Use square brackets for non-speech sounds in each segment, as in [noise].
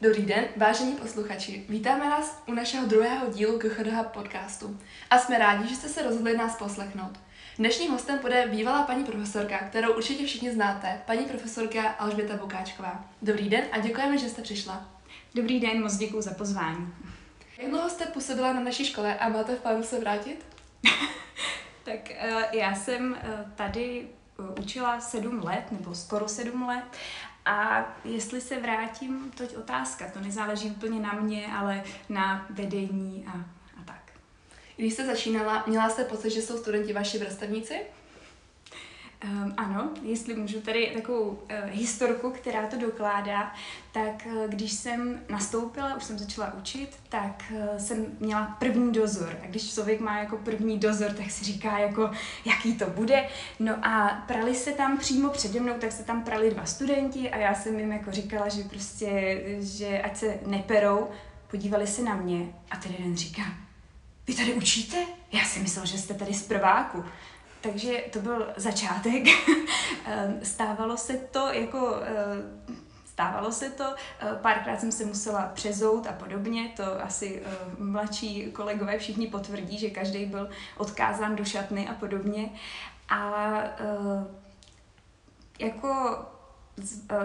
Dobrý den, vážení posluchači. Vítáme vás u našeho druhého dílu KCHDH podcastu a jsme rádi, že jste se rozhodli nás poslechnout. Dnešním hostem bude bývalá paní profesorka, kterou určitě všichni znáte, paní profesorka Alžběta Bukáčková. Dobrý den a děkujeme, že jste přišla. Dobrý den, moc děkuji za pozvání. Jak dlouho jste působila na naší škole a máte v plánu se vrátit? [laughs] tak eh, já jsem eh, tady eh, učila sedm let, nebo skoro sedm let a jestli se vrátím, toť otázka. To nezáleží úplně na mě, ale na vedení a, a tak. Když jste začínala, měla jste pocit, že jsou studenti vaši vrstevníci? Um, ano, jestli můžu tady takovou uh, historku, která to dokládá, tak uh, když jsem nastoupila, už jsem začala učit, tak uh, jsem měla první dozor. A když člověk má jako první dozor, tak si říká jako, jaký to bude. No a prali se tam přímo přede mnou, tak se tam prali dva studenti a já jsem jim jako říkala, že prostě, že ať se neperou, podívali se na mě a ten jeden říká, vy tady učíte? Já si myslel, že jste tady z prváku. Takže to byl začátek. [laughs] Ehm, stávalo se to jako ehm, Stávalo se to, ehm, párkrát jsem se musela přezout a podobně, to asi mladší kolegové všichni potvrdí, že každý byl odkázán do šatny a podobně. A jako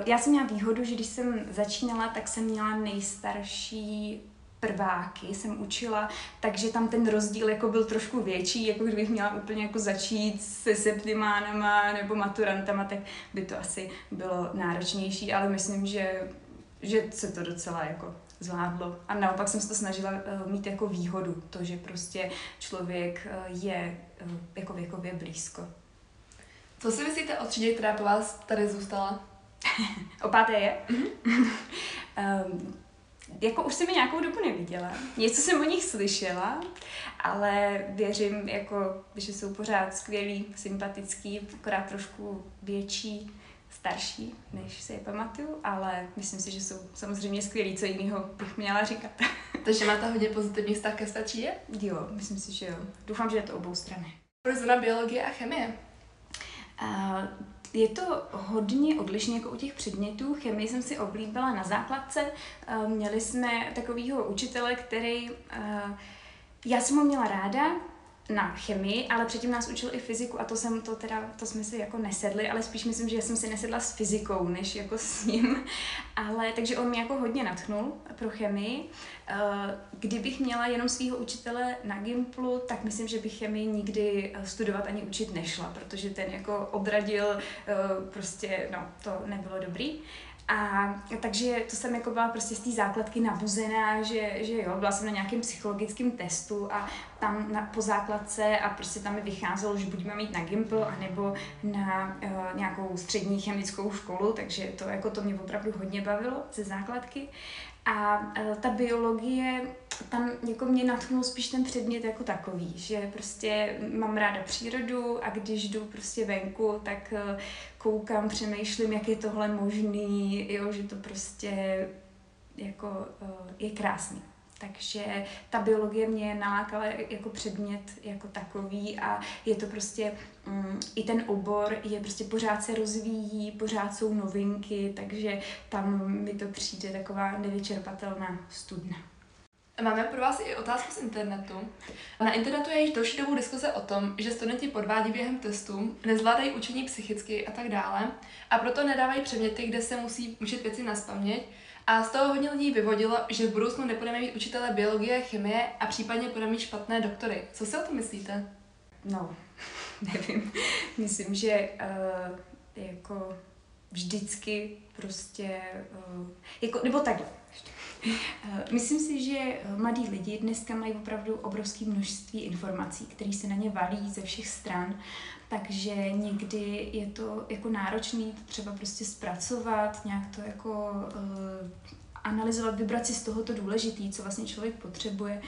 já jsem měla výhodu, že když jsem začínala, tak jsem měla nejstarší prváky jsem učila, takže tam ten rozdíl jako byl trošku větší, jako kdybych měla úplně jako začít se septimánama nebo maturantama, tak by to asi bylo náročnější, ale myslím, že, že se to docela jako zvládlo. A naopak jsem se to snažila uh, mít jako výhodu, to, že prostě člověk uh, je uh, jako věkově blízko. Co si myslíte o třídě, která po vás tady zůstala? [laughs] o páté je? Mm-hmm. [laughs] um, jako už jsem mi nějakou dobu neviděla. Něco jsem o nich slyšela, ale věřím, jako, že jsou pořád skvělí, sympatický, akorát trošku větší, starší, než si je pamatuju, ale myslím si, že jsou samozřejmě skvělí, co jiného bych měla říkat. [laughs] Takže máte hodně pozitivní vztah ke své třídě? Jo, myslím si, že jo. Doufám, že je to obou strany. Proč zrovna biologie a chemie? Uh, je to hodně odlišně jako u těch předmětů. Chemii jsem si oblíbila na základce. Eh, měli jsme takového učitele, který... Eh, já jsem ho měla ráda, na chemii, ale předtím nás učil i fyziku a to jsem to teda, to jsme si jako nesedli, ale spíš myslím, že jsem si nesedla s fyzikou, než jako s ním. Ale takže on mě jako hodně natchnul pro chemii. Eh, kdybych měla jenom svého učitele na Gimplu, tak myslím, že bych chemii nikdy eh, studovat ani učit nešla, protože ten jako odradil, eh, prostě no, to nebylo dobrý. A takže to jsem jako byla prostě z té základky nabuzená, že, že jo, byla jsem na nějakém psychologickém testu a tam na, po základce a prostě tam mi vycházelo, že budeme mít na Gimple anebo na uh, nějakou střední chemickou školu, takže to jako to mě opravdu hodně bavilo ze základky. A uh, ta biologie, tam jako mě natchnul spíš ten předmět jako takový, že prostě mám ráda přírodu a když jdu prostě venku, tak uh, koukám, přemýšlím, jak je tohle možný, jo, že to prostě jako uh, je krásný. Takže ta biologie mě nalákala jako předmět jako takový a je to prostě, um, i ten obor je prostě pořád se rozvíjí, pořád jsou novinky, takže tam mi to přijde taková nevyčerpatelná studna. Máme pro vás i otázku z internetu. Na internetu je již další dobu diskuse o tom, že studenti podvádí během testů, nezvládají učení psychicky a tak dále, a proto nedávají předměty, kde se musí učit věci na spaměť, a z toho hodně lidí vyvodilo, že v budoucnu nebudeme mít učitele biologie, chemie a případně budeme mít špatné doktory. Co si o tom myslíte? No, [laughs] nevím. Myslím, že uh, jako vždycky prostě, uh, jako, nebo takhle. Eh, myslím si, že mladí lidi dneska mají opravdu obrovské množství informací, které se na ně valí ze všech stran, takže někdy je to jako náročný to třeba prostě zpracovat, nějak to jako uh, analyzovat, vybrat si z toho to důležitý, co vlastně člověk potřebuje,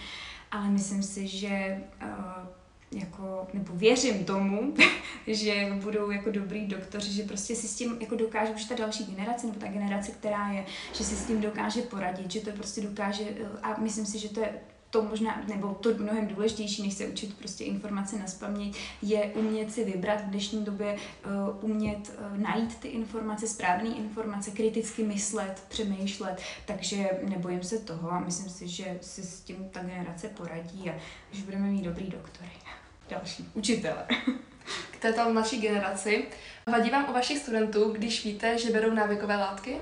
ale myslím si, že uh, jako, nebo věřím tomu, [laughs] že budou jako dobrý doktoři, že prostě si s tím jako dokáže už ta další generace, nebo ta generace, která je, že si s tím dokáže poradit, že to prostě dokáže, a myslím si, že to je to možná, nebo to mnohem důležitější, než se učit prostě informace na spaměť, je umět si vybrat v dnešní době, uh, umět uh, najít ty informace, správné informace, kriticky myslet, přemýšlet, takže nebojím se toho a myslím si, že si s tím ta generace poradí a že budeme mít dobrý doktory. [laughs] Další, učitele. [laughs] K této naší generaci. Vadí vám u vašich studentů, když víte, že berou návykové látky?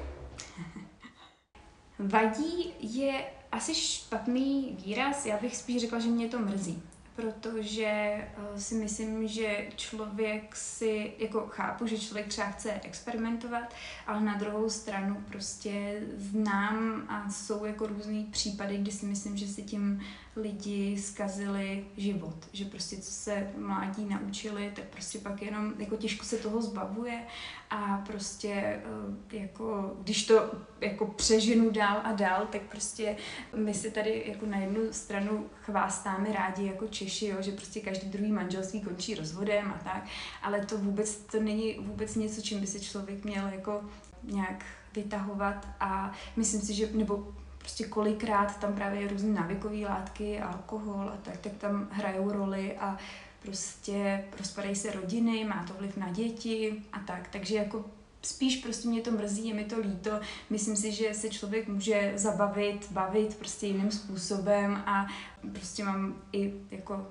[laughs] Vadí je asi špatný výraz, já bych spíš řekla, že mě to mrzí protože eh, si myslím, že člověk si, jako chápu, že člověk třeba chce experimentovat, ale na druhou stranu prostě znám a jsou jako různý případy, kdy si myslím, že si tím lidi zkazili život, že prostě co se mládí naučili, tak prostě pak jenom jako těžko se toho zbavuje a prostě eh, jako když to jako přeženu dál a dál, tak prostě my si tady jako na jednu stranu chvástáme rádi jako Češi, jo, že prostě každý druhý manželství končí rozvodem a tak, ale to vůbec to není vůbec něco, čím by se člověk měl jako nějak vytahovat a myslím si, že, nebo prostě kolikrát tam právě různé návykové látky, alkohol a tak, tak tam hrajou roli a prostě rozpadají se rodiny, má to vliv na děti a tak, takže jako spíš prostě mě to mrzí, je mi to líto. Myslím si, že se člověk může zabavit, bavit prostě jiným způsobem a prostě mám i jako,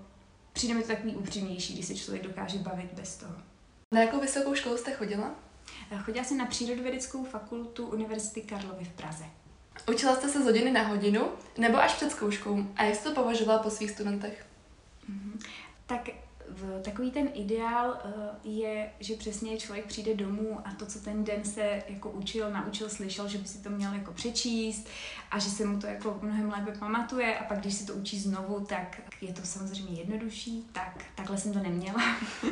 přijde mi to takový upřímnější, když se člověk dokáže bavit bez toho. Na jakou vysokou školu jste chodila? Chodila jsem na Přírodovědeckou fakultu Univerzity Karlovy v Praze. Učila jste se z hodiny na hodinu nebo až před zkouškou? A jak jste to považovala po svých studentech? Mm-hmm. Tak takový ten ideál uh, je, že přesně člověk přijde domů a to, co ten den se jako učil, naučil, slyšel, že by si to měl jako přečíst a že se mu to jako mnohem lépe pamatuje a pak, když si to učí znovu, tak je to samozřejmě jednodušší, tak takhle jsem to neměla,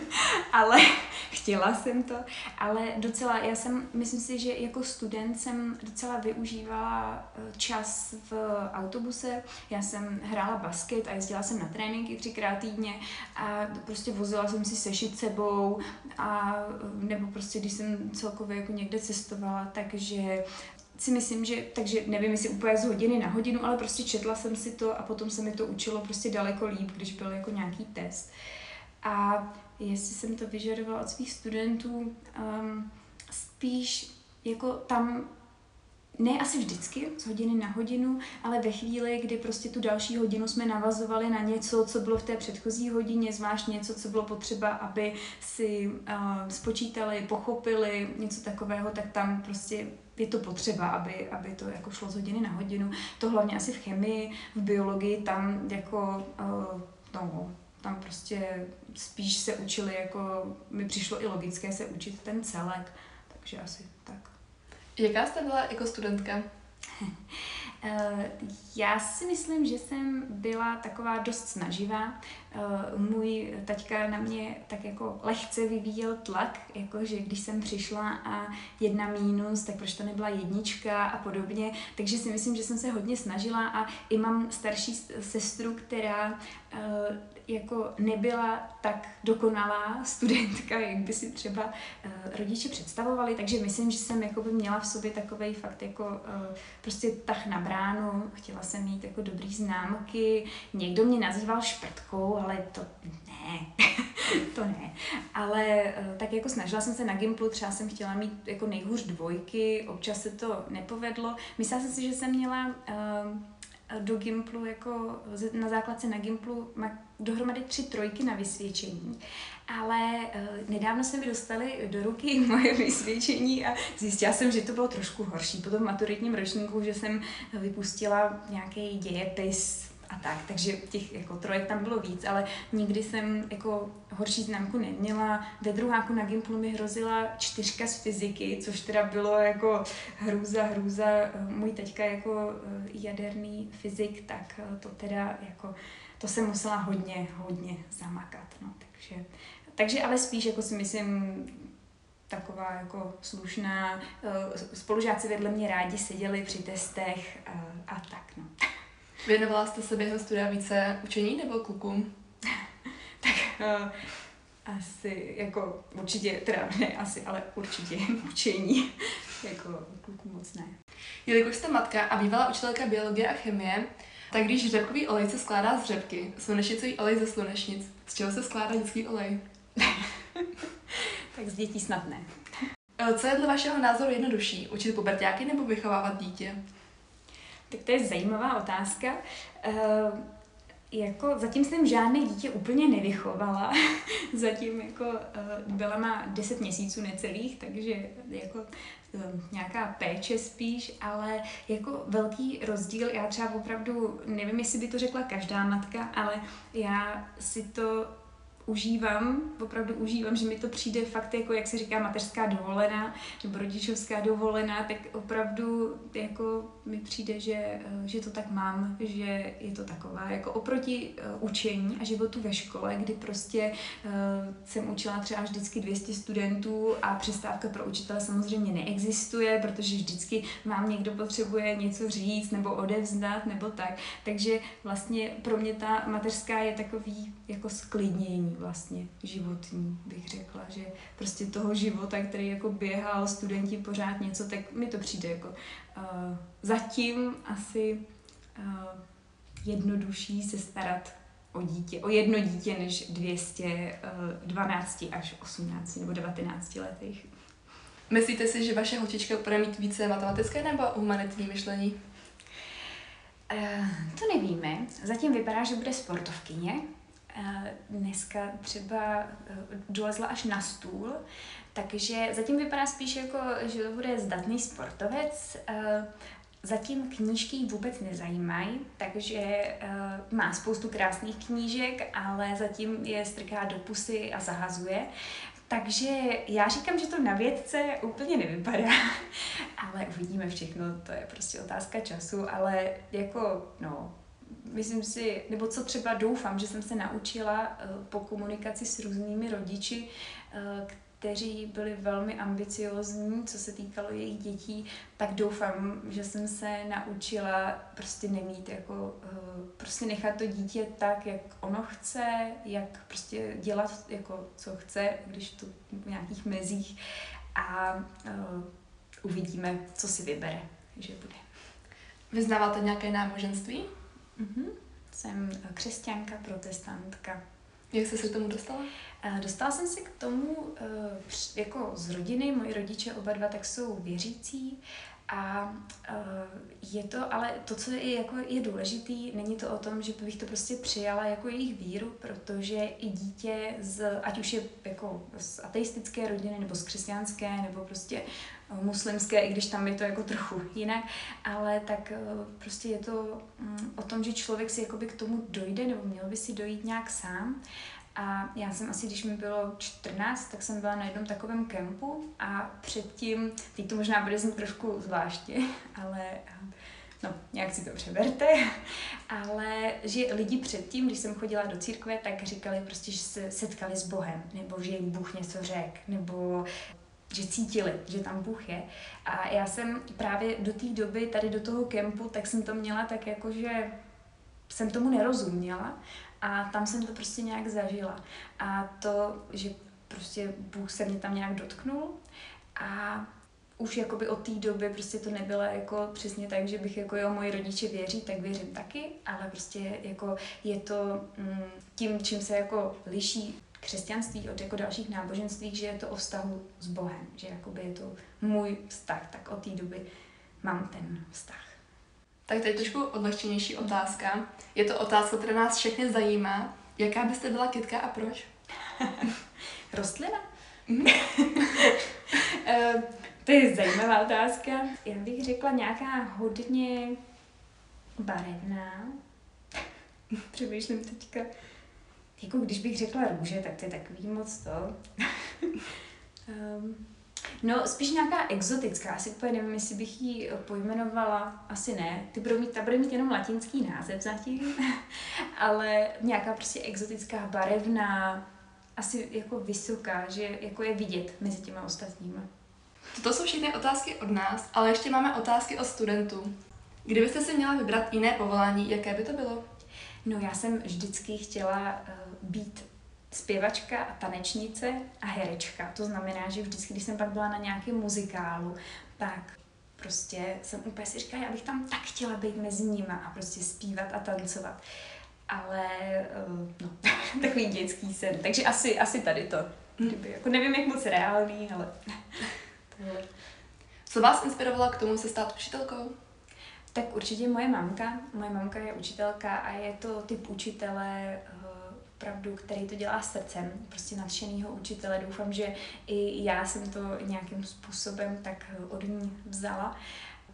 [laughs] ale [laughs] chtěla jsem to, ale docela, já jsem, myslím si, že jako student jsem docela využívala eh, čas v autobuse, já jsem hrála basket a jezdila jsem na tréninky třikrát týdně a prostě vozila jsem si sešit sebou a nebo prostě když jsem celkově jako někde cestovala, takže si myslím, že, takže nevím, jestli úplně z hodiny na hodinu, ale prostě četla jsem si to a potom se mi to učilo prostě daleko líp, když byl jako nějaký test. A jestli jsem to vyžadovala od svých studentů, um, spíš jako tam ne asi vždycky, z hodiny na hodinu, ale ve chvíli, kdy prostě tu další hodinu jsme navazovali na něco, co bylo v té předchozí hodině, zvlášť něco, co bylo potřeba, aby si uh, spočítali, pochopili, něco takového, tak tam prostě je to potřeba, aby, aby to jako šlo z hodiny na hodinu. To hlavně asi v chemii, v biologii, tam jako, uh, no, tam prostě spíš se učili, jako mi přišlo i logické se učit ten celek, takže asi. Jaká jste byla jako studentka? [laughs] Eh, já si myslím, že jsem byla taková dost snaživá. Eh, můj taťka na mě tak jako lehce vyvíjel tlak, jakože když jsem přišla a jedna mínus, tak proč to nebyla jednička a podobně. Takže si myslím, že jsem se hodně snažila a i mám starší sestru, která eh, jako nebyla tak dokonalá studentka, jak by si třeba uh, rodiče představovali, takže myslím, že jsem jako by měla v sobě takový fakt jako uh, prostě tah na bránu, chtěla jsem mít jako dobrý známky, někdo mě nazýval šprtkou, ale to ne, [laughs] to ne, ale uh, tak jako snažila jsem se na Gimplu, třeba jsem chtěla mít jako nejhůř dvojky, občas se to nepovedlo, myslela jsem si, že jsem měla do Gimplu, jako na základce na Gimplu, dohromady tři trojky na vysvědčení. Ale uh, nedávno se mi dostali do ruky [laughs] moje vysvědčení a zjistila jsem, že to bylo trošku horší po tom maturitním ročníku, že jsem vypustila nějaký dějepis a tak, takže těch jako trojek tam bylo víc, ale nikdy jsem jako horší známku neměla. Ve druháku na Gimplu mi hrozila čtyřka z fyziky, což teda bylo jako hrůza, hrůza. Můj teďka jako eh, jaderný fyzik, tak eh, to teda jako, to jsem musela hodně, hodně zamakat, no, takže, takže ale spíš jako si myslím, taková jako slušná, eh, spolužáci vedle mě rádi seděli při testech a, a tak, no. Věnovala jste se během studia více učení nebo klukům? [laughs] tak uh, asi jako určitě, teda ne asi, ale určitě [laughs] učení. jako klukům moc ne. Jelikož jste matka a bývalá učitelka biologie a chemie, Tak když řepkový olej se skládá z řepky, slunečnicový olej ze slunečnic, z čeho se skládá dětský olej? [laughs] tak z dětí snad ne. Eh, co je dle vašeho názoru jednodušší, učit pubertáky nebo vychovávat dítě? Tak to je zajímavá otázka. Uh, jako zatím jsem žádné dítě úplně nevychovala. [laughs] zatím jako uh, byla má 10 měsíců necelých, takže jako uh, nějaká péče spíš, ale jako velký rozdíl, já třeba opravdu nevím, jestli by to řekla každá matka, ale já si to užívám, opravdu užívám, že mi to přijde fakt jako, jak se říká, mateřská dovolená nebo rodičovská dovolená, tak opravdu jako mi přijde, že, eh, že to tak mám, že je to taková, jako oproti uh, učení a životu ve škole, kdy prostě uh, jsem učila třeba vždycky 200 studentů a přestávka pro učitele samozřejmě neexistuje, protože vždycky vám někdo potřebuje něco říct nebo odevzdat nebo tak. Takže vlastně pro mě ta mateřská je takový jako sklidnění vlastně životní, bych řekla, že prostě toho života, který jako běhal, studenti pořád něco, tak mi to přijde jako uh, zatím asi uh, jednodušší se starat o dítě, o jedno dítě než 212 uh, až 18 nebo 19 letech. Myslíte si, že vaše holčička bude mít více matematické nebo humanitní myšlení? Uh, to nevíme. Zatím vypadá, že bude sportovkyně, dneska třeba eh, dolezla až na stůl, takže zatím vypadá spíš jako, že to bude zdatný sportovec. Eh, zatím knížky ji vůbec nezajímají, takže má spoustu krásných knížek, ale zatím je strká do pusy a zahazuje. Takže já říkám, že to na vědce úplně nevypadá, [laughs] ale uvidíme všechno, to je prostě otázka času, ale jako, no, myslím si, nebo co třeba doufám, že jsem se naučila uh, po komunikaci s různými rodiči, uh, kteří byli velmi ambiciozní, co se týkalo jejich dětí, tak doufám, že jsem se naučila prostě nemít jako, uh, prostě nechat to dítě tak, jak ono chce, jak prostě dělat jako co chce, když to v nějakých mezích a uh, uvidíme, co si vybere, že bude. Vyznáváte nějaké náboženství? Mm-hmm. Jsem křesťanka, protestantka. Jak jste se k tomu dostala? Dostala jsem se k tomu jako z rodiny. Moji rodiče oba dva tak jsou věřící a je to, ale to, co je, jako je důležitý, není to o tom, že bych to prostě přijala jako jejich víru, protože i dítě, z, ať už je jako z ateistické rodiny, nebo z křesťanské, nebo prostě muslimské, i když tam je to jako trochu jinak, ale tak eh, prostě je to mm, o tom, že člověk si jakoby k tomu dojde, nebo měl by si dojít nějak sám. A já jsem asi, když mi bylo 14, tak jsem byla na jednom takovém kempu a předtím, teď to možná bude znít trošku zvláště, [laughs] ale no, nějak si to přeberte, [laughs] ale že lidi předtím, když jsem chodila do církve, tak říkali prostě, že se setkali s Bohem, nebo že jim Bůh něco řekl, nebo že cítili, že tam Bůh je. A já jsem právě do té doby, tady do toho kempu, tak jsem to měla tak jako, že jsem tomu nerozuměla a tam jsem to prostě nějak zažila. A to, že prostě Bůh se mě tam nějak dotknul a už jakoby od té doby prostě to nebylo jako přesně tak, že bych jako jo, moji rodiče věří, tak věřím taky, ale prostě jako je to mm, tím, čím se jako liší křesťanství od jako dalších náboženství, že je to o vztahu s Bohem, že jakoby je to můj vztah, tak od té doby mám ten vztah. Tak teď trošku odlehčenější otázka. Je to otázka, která nás všechny zajímá. Jaká byste byla kytka a proč? [laughs] Rostlina? Mm-hmm. [laughs] to je zajímavá otázka. Já bych řekla nějaká hodně barevná. [laughs] Přemýšlím teďka jako když bych řekla růže, tak to je takový moc to. um, no, spíš nějaká exotická, asi úplně nevím, jestli bych ji pojmenovala, asi ne. Ty budou mít, ta bude mít jenom latinský název zatím, [laughs] ale nějaká prostě exotická, barevná, asi jako vysoká, že jako je vidět mezi těma ostatními. To jsou všechny otázky od nás, ale ještě máme otázky od studentů. Kdybyste si měla vybrat jiné povolání, jaké by to bylo? No já jsem vždycky chtěla uh, být zpěvačka a tanečnice a herečka. To znamená, že vždycky, když jsem pak byla na nějakém muzikálu, tak prostě jsem úplně si říkala, já bych tam tak chtěla být mezi nimi a prostě zpívat a tancovat. Ale uh, no, [laughs] takový dětský sen. Takže asi, asi tady to. Kdyby, jako nevím, jak moc reálný, ale [laughs] tohle. Co vás inspirovalo k tomu se stát učitelkou? Tak určitě moje mamka. Moje mamka je učitelka a je to typ učitele, opravdu, který to dělá srdcem, prostě nadšenýho učitele. Doufám, že i já jsem to nějakým způsobem tak od ní vzala.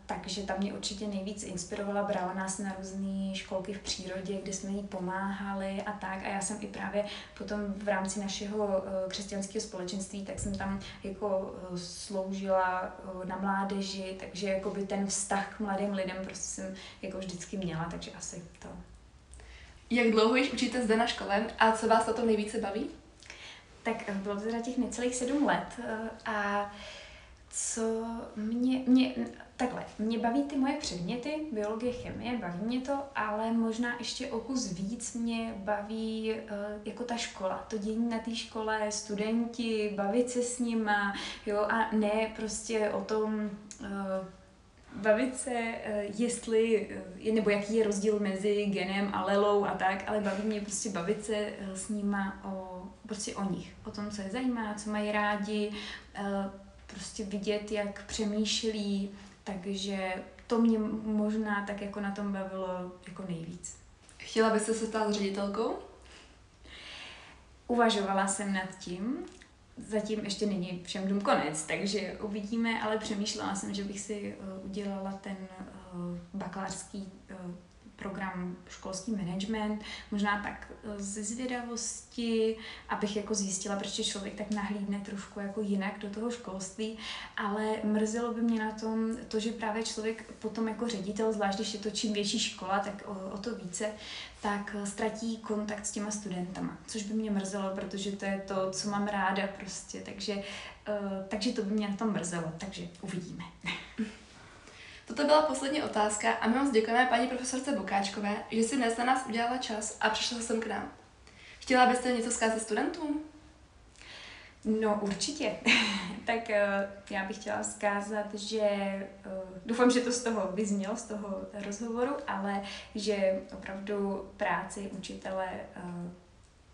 Takže tam mě určitě nejvíc inspirovala, brala nás na různé školky v přírodě, kde jsme jí pomáhali a tak. A já jsem i právě potom v rámci našeho eh, křesťanského společenství, tak jsem tam jako eh, sloužila eh, na mládeži, takže jakoby ten vztah k mladým lidem prostě jsem jako vždycky měla, takže asi to. Jak dlouho již učíte zde na škole a co vás na tom nejvíce baví? Tak bylo to teda těch necelých sedm let a co mě, mě, takhle, mě baví ty moje předměty, biologie, chemie, baví mě to, ale možná ještě o kus víc mě baví uh, jako ta škola, to dění na té škole, studenti, bavit se s nima, jo, a ne prostě o tom, bavit se, uh, jestli, uh, nebo jaký je rozdíl mezi genem a lelou a tak, ale baví mě prostě bavit se uh, s nima o, prostě o nich, o tom, co je zajímá, co mají rádi, prostě vidět, jak přemýšlí, takže to mě možná tak jako na tom bavilo jako nejvíc. Chtěla byste se stát ředitelkou? Uvažovala jsem nad tím, zatím ještě není všem dům konec, takže uvidíme, ale přemýšlela jsem, že bych si uh, udělala ten uh, bakalářský uh, program školský management, možná tak eh, ze zvědavosti, abych jako zjistila, proč člověk tak nahlídne trošku jako jinak do toho školství, ale mrzelo by mě na tom to, že právě člověk potom jako ředitel, zvlášť když je to čím větší škola, tak o, o to více, tak eh, ztratí kontakt s těma studentama, což by mě mrzelo, protože to je to, co mám ráda prostě, takže, uh, takže to by mě na tom mrzelo, takže uvidíme. [laughs] Toto byla poslední otázka a my moc děkujeme paní profesorce Bokáčkové, že si dnes na nás udělala čas a přišla sem k nám. Chtěla byste něco zkázat studentům? No určitě. [laughs] tak uh, já bych chtěla zkázat, že uh, doufám, že to z toho vyznělo, z toho rozhovoru, ale že opravdu práci učitele uh,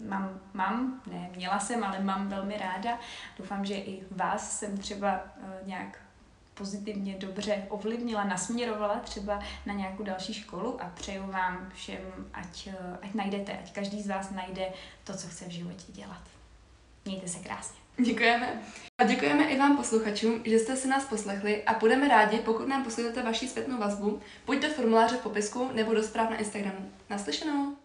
mám, mám, ne, měla jsem, ale mám velmi ráda. Doufám, že i vás jsem třeba nějak pozitivně dobře ovlivnila, nasměrovala třeba na nějakou další školu a přeju vám všem, ať, eh, ať najdete, ať každý z vás najde to, co chce v životě dělat. Mějte se krásně. Děkujeme. A děkujeme i vám posluchačům, že jste si nás poslechli a budeme rádi, pokud nám poskytnete vaši zpětnou vazbu, buď do formuláře v popisku nebo do zpráv na Instagramu. Naslyšenou!